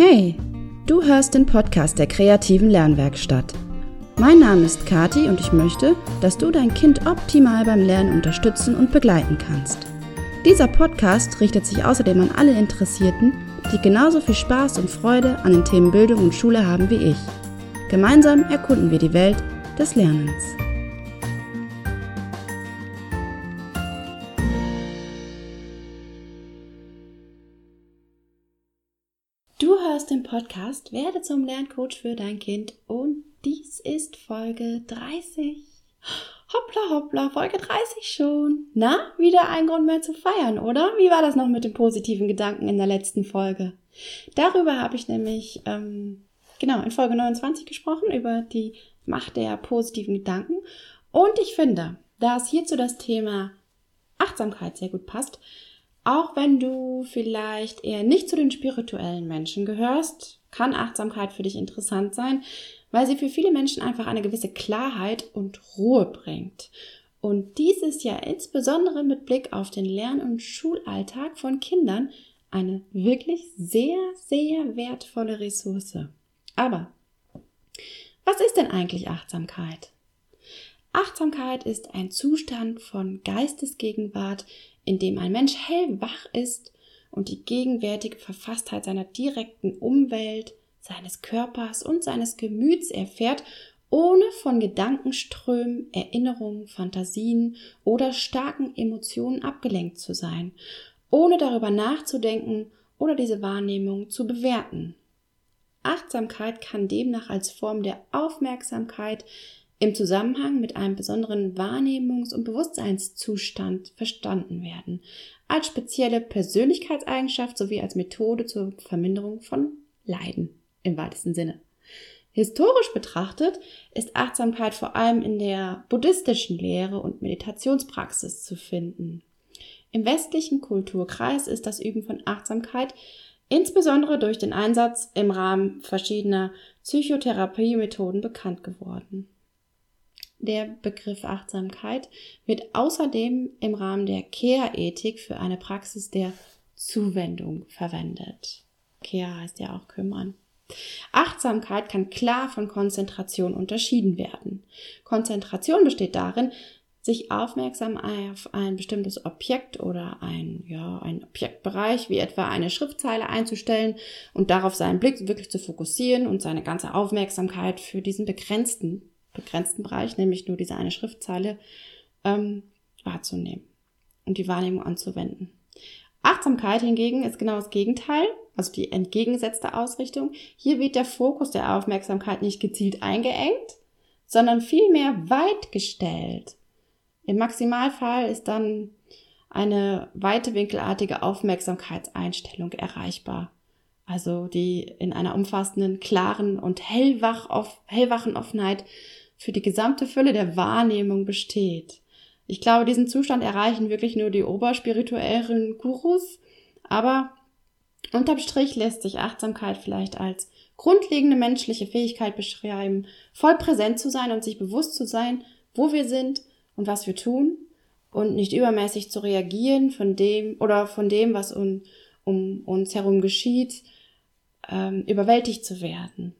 Hey, du hörst den Podcast der kreativen Lernwerkstatt. Mein Name ist Kati und ich möchte, dass du dein Kind optimal beim Lernen unterstützen und begleiten kannst. Dieser Podcast richtet sich außerdem an alle Interessierten, die genauso viel Spaß und Freude an den Themen Bildung und Schule haben wie ich. Gemeinsam erkunden wir die Welt des Lernens. Podcast Werde zum Lerncoach für dein Kind und dies ist Folge 30. Hoppla, hoppla, Folge 30 schon. Na, wieder ein Grund mehr zu feiern, oder? Wie war das noch mit den positiven Gedanken in der letzten Folge? Darüber habe ich nämlich, ähm, genau, in Folge 29 gesprochen, über die Macht der positiven Gedanken. Und ich finde, dass hierzu das Thema Achtsamkeit sehr gut passt, auch wenn du vielleicht eher nicht zu den spirituellen Menschen gehörst, kann Achtsamkeit für dich interessant sein, weil sie für viele Menschen einfach eine gewisse Klarheit und Ruhe bringt. Und dies ist ja insbesondere mit Blick auf den Lern- und Schulalltag von Kindern eine wirklich sehr, sehr wertvolle Ressource. Aber was ist denn eigentlich Achtsamkeit? Achtsamkeit ist ein Zustand von Geistesgegenwart, in dem ein Mensch hellwach ist und die gegenwärtige Verfasstheit seiner direkten Umwelt, seines Körpers und seines Gemüts erfährt, ohne von Gedankenströmen, Erinnerungen, Fantasien oder starken Emotionen abgelenkt zu sein, ohne darüber nachzudenken oder diese Wahrnehmung zu bewerten. Achtsamkeit kann demnach als Form der Aufmerksamkeit im Zusammenhang mit einem besonderen Wahrnehmungs- und Bewusstseinszustand verstanden werden, als spezielle Persönlichkeitseigenschaft sowie als Methode zur Verminderung von Leiden im weitesten Sinne. Historisch betrachtet ist Achtsamkeit vor allem in der buddhistischen Lehre und Meditationspraxis zu finden. Im westlichen Kulturkreis ist das Üben von Achtsamkeit insbesondere durch den Einsatz im Rahmen verschiedener Psychotherapiemethoden bekannt geworden. Der Begriff Achtsamkeit wird außerdem im Rahmen der Care-Ethik für eine Praxis der Zuwendung verwendet. Care heißt ja auch kümmern. Achtsamkeit kann klar von Konzentration unterschieden werden. Konzentration besteht darin, sich aufmerksam auf ein bestimmtes Objekt oder ein, ja, ein Objektbereich, wie etwa eine Schriftzeile einzustellen und darauf seinen Blick wirklich zu fokussieren und seine ganze Aufmerksamkeit für diesen begrenzten begrenzten Bereich, nämlich nur diese eine Schriftzeile, ähm, wahrzunehmen und die Wahrnehmung anzuwenden. Achtsamkeit hingegen ist genau das Gegenteil, also die entgegengesetzte Ausrichtung. Hier wird der Fokus der Aufmerksamkeit nicht gezielt eingeengt, sondern vielmehr weit gestellt. Im Maximalfall ist dann eine weitewinkelartige Aufmerksamkeitseinstellung erreichbar. Also die in einer umfassenden, klaren und hellwach auf, hellwachen Offenheit für die gesamte Fülle der Wahrnehmung besteht. Ich glaube, diesen Zustand erreichen wirklich nur die oberspirituellen Gurus, aber unterm Strich lässt sich Achtsamkeit vielleicht als grundlegende menschliche Fähigkeit beschreiben, voll präsent zu sein und sich bewusst zu sein, wo wir sind und was wir tun und nicht übermäßig zu reagieren von dem oder von dem, was um, um uns herum geschieht, ähm, überwältigt zu werden.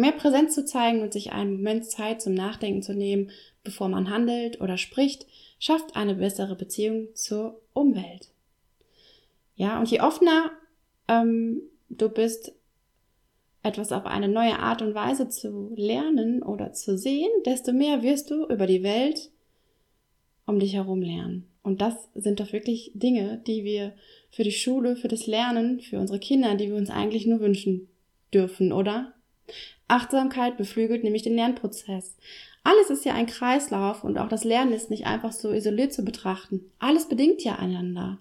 Mehr Präsenz zu zeigen und sich einen Moment Zeit zum Nachdenken zu nehmen, bevor man handelt oder spricht, schafft eine bessere Beziehung zur Umwelt. Ja, und je offener ähm, du bist, etwas auf eine neue Art und Weise zu lernen oder zu sehen, desto mehr wirst du über die Welt um dich herum lernen. Und das sind doch wirklich Dinge, die wir für die Schule, für das Lernen, für unsere Kinder, die wir uns eigentlich nur wünschen dürfen, oder? Achtsamkeit beflügelt nämlich den Lernprozess. Alles ist ja ein Kreislauf und auch das Lernen ist nicht einfach so isoliert zu betrachten. Alles bedingt ja einander.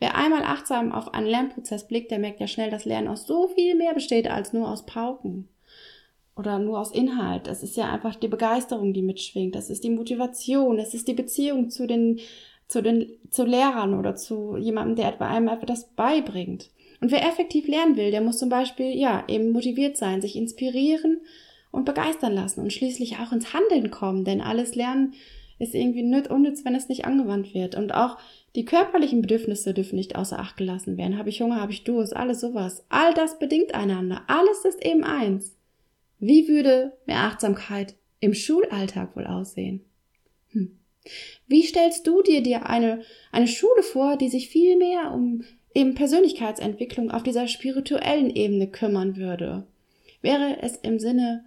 Wer einmal achtsam auf einen Lernprozess blickt, der merkt ja schnell, dass Lernen aus so viel mehr besteht als nur aus Pauken oder nur aus Inhalt. Es ist ja einfach die Begeisterung, die mitschwingt. Das ist die Motivation. Es ist die Beziehung zu den, zu den, zu Lehrern oder zu jemandem, der etwa einem etwas beibringt. Und wer effektiv lernen will, der muss zum Beispiel, ja, eben motiviert sein, sich inspirieren und begeistern lassen und schließlich auch ins Handeln kommen, denn alles Lernen ist irgendwie nüt unnütz, wenn es nicht angewandt wird. Und auch die körperlichen Bedürfnisse dürfen nicht außer Acht gelassen werden. Habe ich Hunger, habe ich Durst, alles sowas. All das bedingt einander. Alles ist eben eins. Wie würde mehr Achtsamkeit im Schulalltag wohl aussehen? Hm. Wie stellst du dir dir eine, eine Schule vor, die sich viel mehr um eben Persönlichkeitsentwicklung auf dieser spirituellen Ebene kümmern würde? Wäre es im Sinne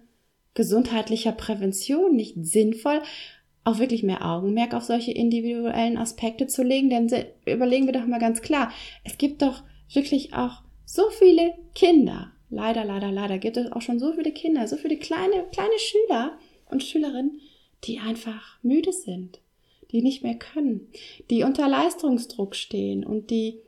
gesundheitlicher Prävention nicht sinnvoll, auch wirklich mehr Augenmerk auf solche individuellen Aspekte zu legen? Denn überlegen wir doch mal ganz klar, es gibt doch wirklich auch so viele Kinder. Leider, leider, leider gibt es auch schon so viele Kinder, so viele kleine, kleine Schüler und Schülerinnen, die einfach müde sind, die nicht mehr können, die unter Leistungsdruck stehen und die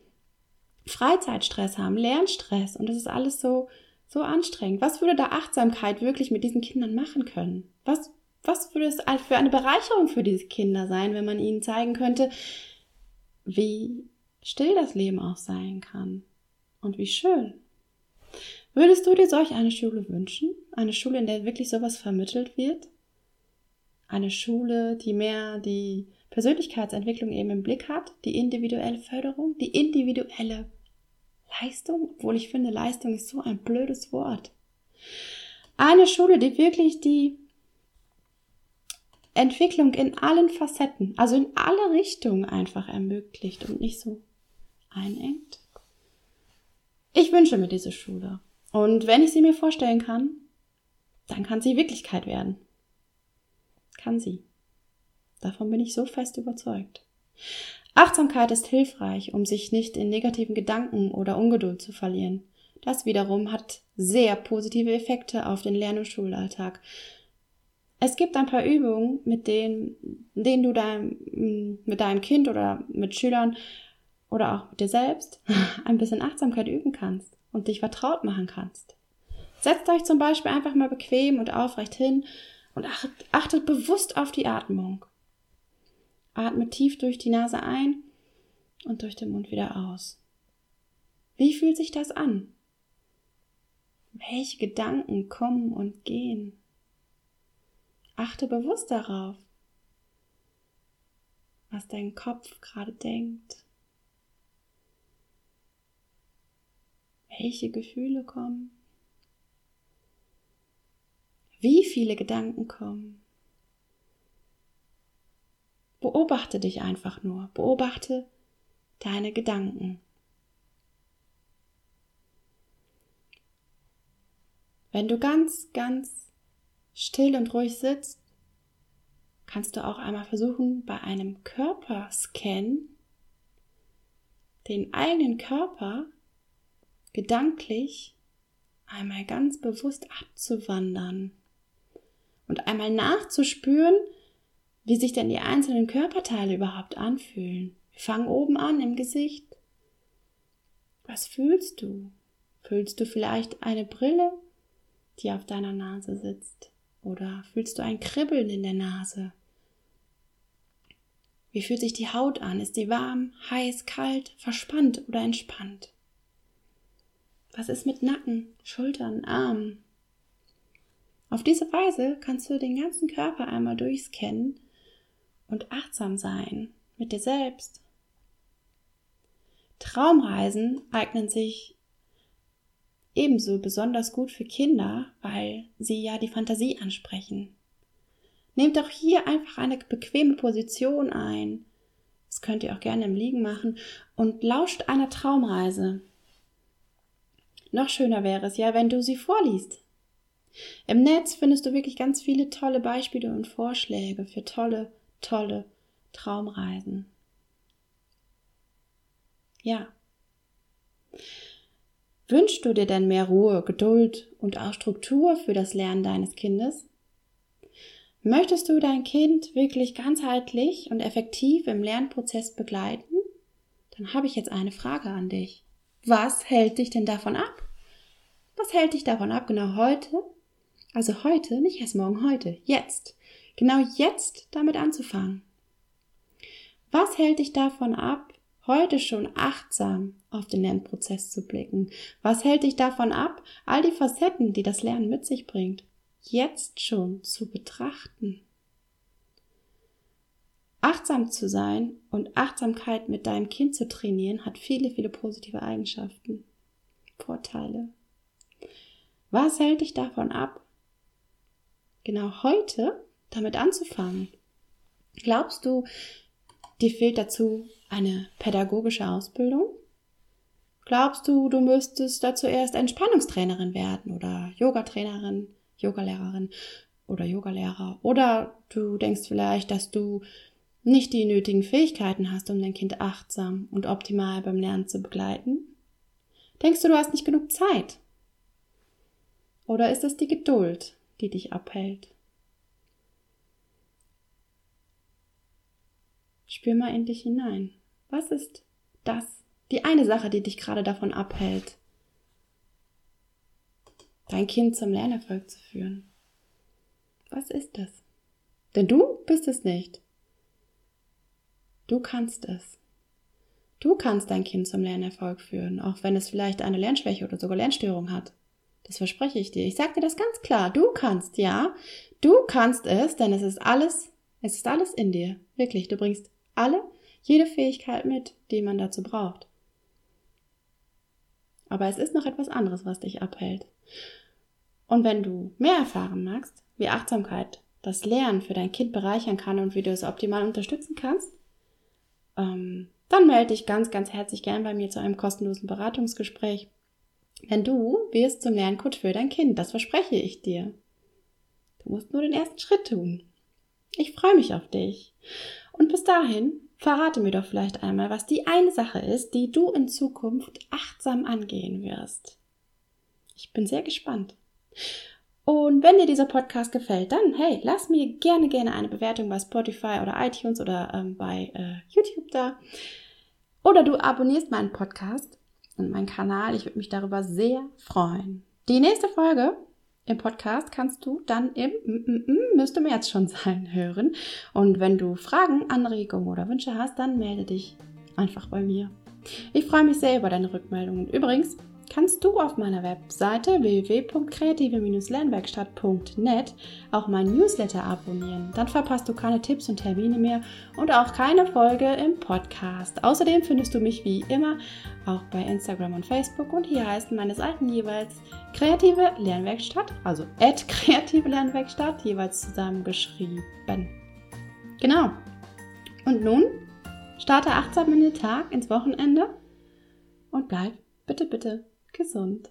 Freizeitstress haben, Lernstress und das ist alles so, so anstrengend. Was würde da Achtsamkeit wirklich mit diesen Kindern machen können? Was, was würde es für eine Bereicherung für diese Kinder sein, wenn man ihnen zeigen könnte, wie still das Leben auch sein kann und wie schön. Würdest du dir solch eine Schule wünschen? Eine Schule, in der wirklich sowas vermittelt wird? Eine Schule, die mehr die Persönlichkeitsentwicklung eben im Blick hat, die individuelle Förderung, die individuelle Leistung, obwohl ich finde, Leistung ist so ein blödes Wort. Eine Schule, die wirklich die Entwicklung in allen Facetten, also in alle Richtungen einfach ermöglicht und nicht so einengt. Ich wünsche mir diese Schule. Und wenn ich sie mir vorstellen kann, dann kann sie Wirklichkeit werden. Kann sie. Davon bin ich so fest überzeugt. Achtsamkeit ist hilfreich, um sich nicht in negativen Gedanken oder Ungeduld zu verlieren. Das wiederum hat sehr positive Effekte auf den Lern- und Schulalltag. Es gibt ein paar Übungen, mit denen, denen du dein, mit deinem Kind oder mit Schülern oder auch mit dir selbst ein bisschen Achtsamkeit üben kannst und dich vertraut machen kannst. Setzt euch zum Beispiel einfach mal bequem und aufrecht hin und achtet bewusst auf die Atmung. Atme tief durch die Nase ein und durch den Mund wieder aus. Wie fühlt sich das an? Welche Gedanken kommen und gehen? Achte bewusst darauf, was dein Kopf gerade denkt. Welche Gefühle kommen? Wie viele Gedanken kommen? Beobachte dich einfach nur. Beobachte deine Gedanken. Wenn du ganz, ganz still und ruhig sitzt, kannst du auch einmal versuchen, bei einem Körperscan den eigenen Körper gedanklich einmal ganz bewusst abzuwandern und einmal nachzuspüren, wie sich denn die einzelnen Körperteile überhaupt anfühlen. Wir fangen oben an im Gesicht. Was fühlst du? Fühlst du vielleicht eine Brille, die auf deiner Nase sitzt? Oder fühlst du ein Kribbeln in der Nase? Wie fühlt sich die Haut an? Ist die warm, heiß, kalt, verspannt oder entspannt? Was ist mit Nacken, Schultern, Armen? Auf diese Weise kannst du den ganzen Körper einmal durchscannen und achtsam sein mit dir selbst. Traumreisen eignen sich ebenso besonders gut für Kinder, weil sie ja die Fantasie ansprechen. Nehmt auch hier einfach eine bequeme Position ein. Das könnt ihr auch gerne im Liegen machen und lauscht einer Traumreise. Noch schöner wäre es ja, wenn du sie vorliest. Im Netz findest du wirklich ganz viele tolle Beispiele und Vorschläge für tolle tolle Traumreisen. Ja. Wünschst du dir denn mehr Ruhe, Geduld und auch Struktur für das Lernen deines Kindes? Möchtest du dein Kind wirklich ganzheitlich und effektiv im Lernprozess begleiten? Dann habe ich jetzt eine Frage an dich. Was hält dich denn davon ab? Was hält dich davon ab, genau heute? Also heute, nicht erst morgen, heute, jetzt genau jetzt damit anzufangen. Was hält dich davon ab, heute schon achtsam auf den Lernprozess zu blicken? Was hält dich davon ab, all die Facetten, die das Lernen mit sich bringt, jetzt schon zu betrachten? Achtsam zu sein und Achtsamkeit mit deinem Kind zu trainieren, hat viele, viele positive Eigenschaften, Vorteile. Was hält dich davon ab, genau heute damit anzufangen? Glaubst du, dir fehlt dazu eine pädagogische Ausbildung? Glaubst du, du müsstest dazu erst Entspannungstrainerin werden oder Yogatrainerin, Yogalehrerin oder Yogalehrer? Oder du denkst vielleicht, dass du nicht die nötigen Fähigkeiten hast, um dein Kind achtsam und optimal beim Lernen zu begleiten? Denkst du, du hast nicht genug Zeit? Oder ist es die Geduld, die dich abhält? Spür mal in dich hinein. Was ist das, die eine Sache, die dich gerade davon abhält, dein Kind zum Lernerfolg zu führen? Was ist das? Denn du bist es nicht. Du kannst es. Du kannst dein Kind zum Lernerfolg führen, auch wenn es vielleicht eine Lernschwäche oder sogar Lernstörung hat. Das verspreche ich dir. Ich sage dir das ganz klar. Du kannst, ja. Du kannst es, denn es ist alles, es ist alles in dir. Wirklich. Du bringst alle, jede Fähigkeit mit, die man dazu braucht. Aber es ist noch etwas anderes, was dich abhält. Und wenn du mehr erfahren magst, wie Achtsamkeit das Lernen für dein Kind bereichern kann und wie du es optimal unterstützen kannst, ähm, dann melde dich ganz, ganz herzlich gern bei mir zu einem kostenlosen Beratungsgespräch. Denn du wirst zum Lerncoach für dein Kind, das verspreche ich dir. Du musst nur den ersten Schritt tun. Ich freue mich auf dich. Und bis dahin, verrate mir doch vielleicht einmal, was die eine Sache ist, die du in Zukunft achtsam angehen wirst. Ich bin sehr gespannt. Und wenn dir dieser Podcast gefällt, dann hey, lass mir gerne, gerne eine Bewertung bei Spotify oder iTunes oder ähm, bei äh, YouTube da. Oder du abonnierst meinen Podcast und meinen Kanal. Ich würde mich darüber sehr freuen. Die nächste Folge im Podcast kannst du dann im müsste März schon sein hören. Und wenn du Fragen, Anregungen oder Wünsche hast, dann melde dich einfach bei mir. Ich freue mich sehr über deine Rückmeldungen. Übrigens, kannst du auf meiner Webseite www.kreative-lernwerkstatt.net auch mein Newsletter abonnieren. Dann verpasst du keine Tipps und Termine mehr und auch keine Folge im Podcast. Außerdem findest du mich wie immer auch bei Instagram und Facebook und hier heißen meine Seiten jeweils Kreative Lernwerkstatt, also at Kreative Lernwerkstatt, jeweils zusammengeschrieben. Genau. Und nun starte achtsam in den Tag, ins Wochenende und bleib bitte, bitte gesund.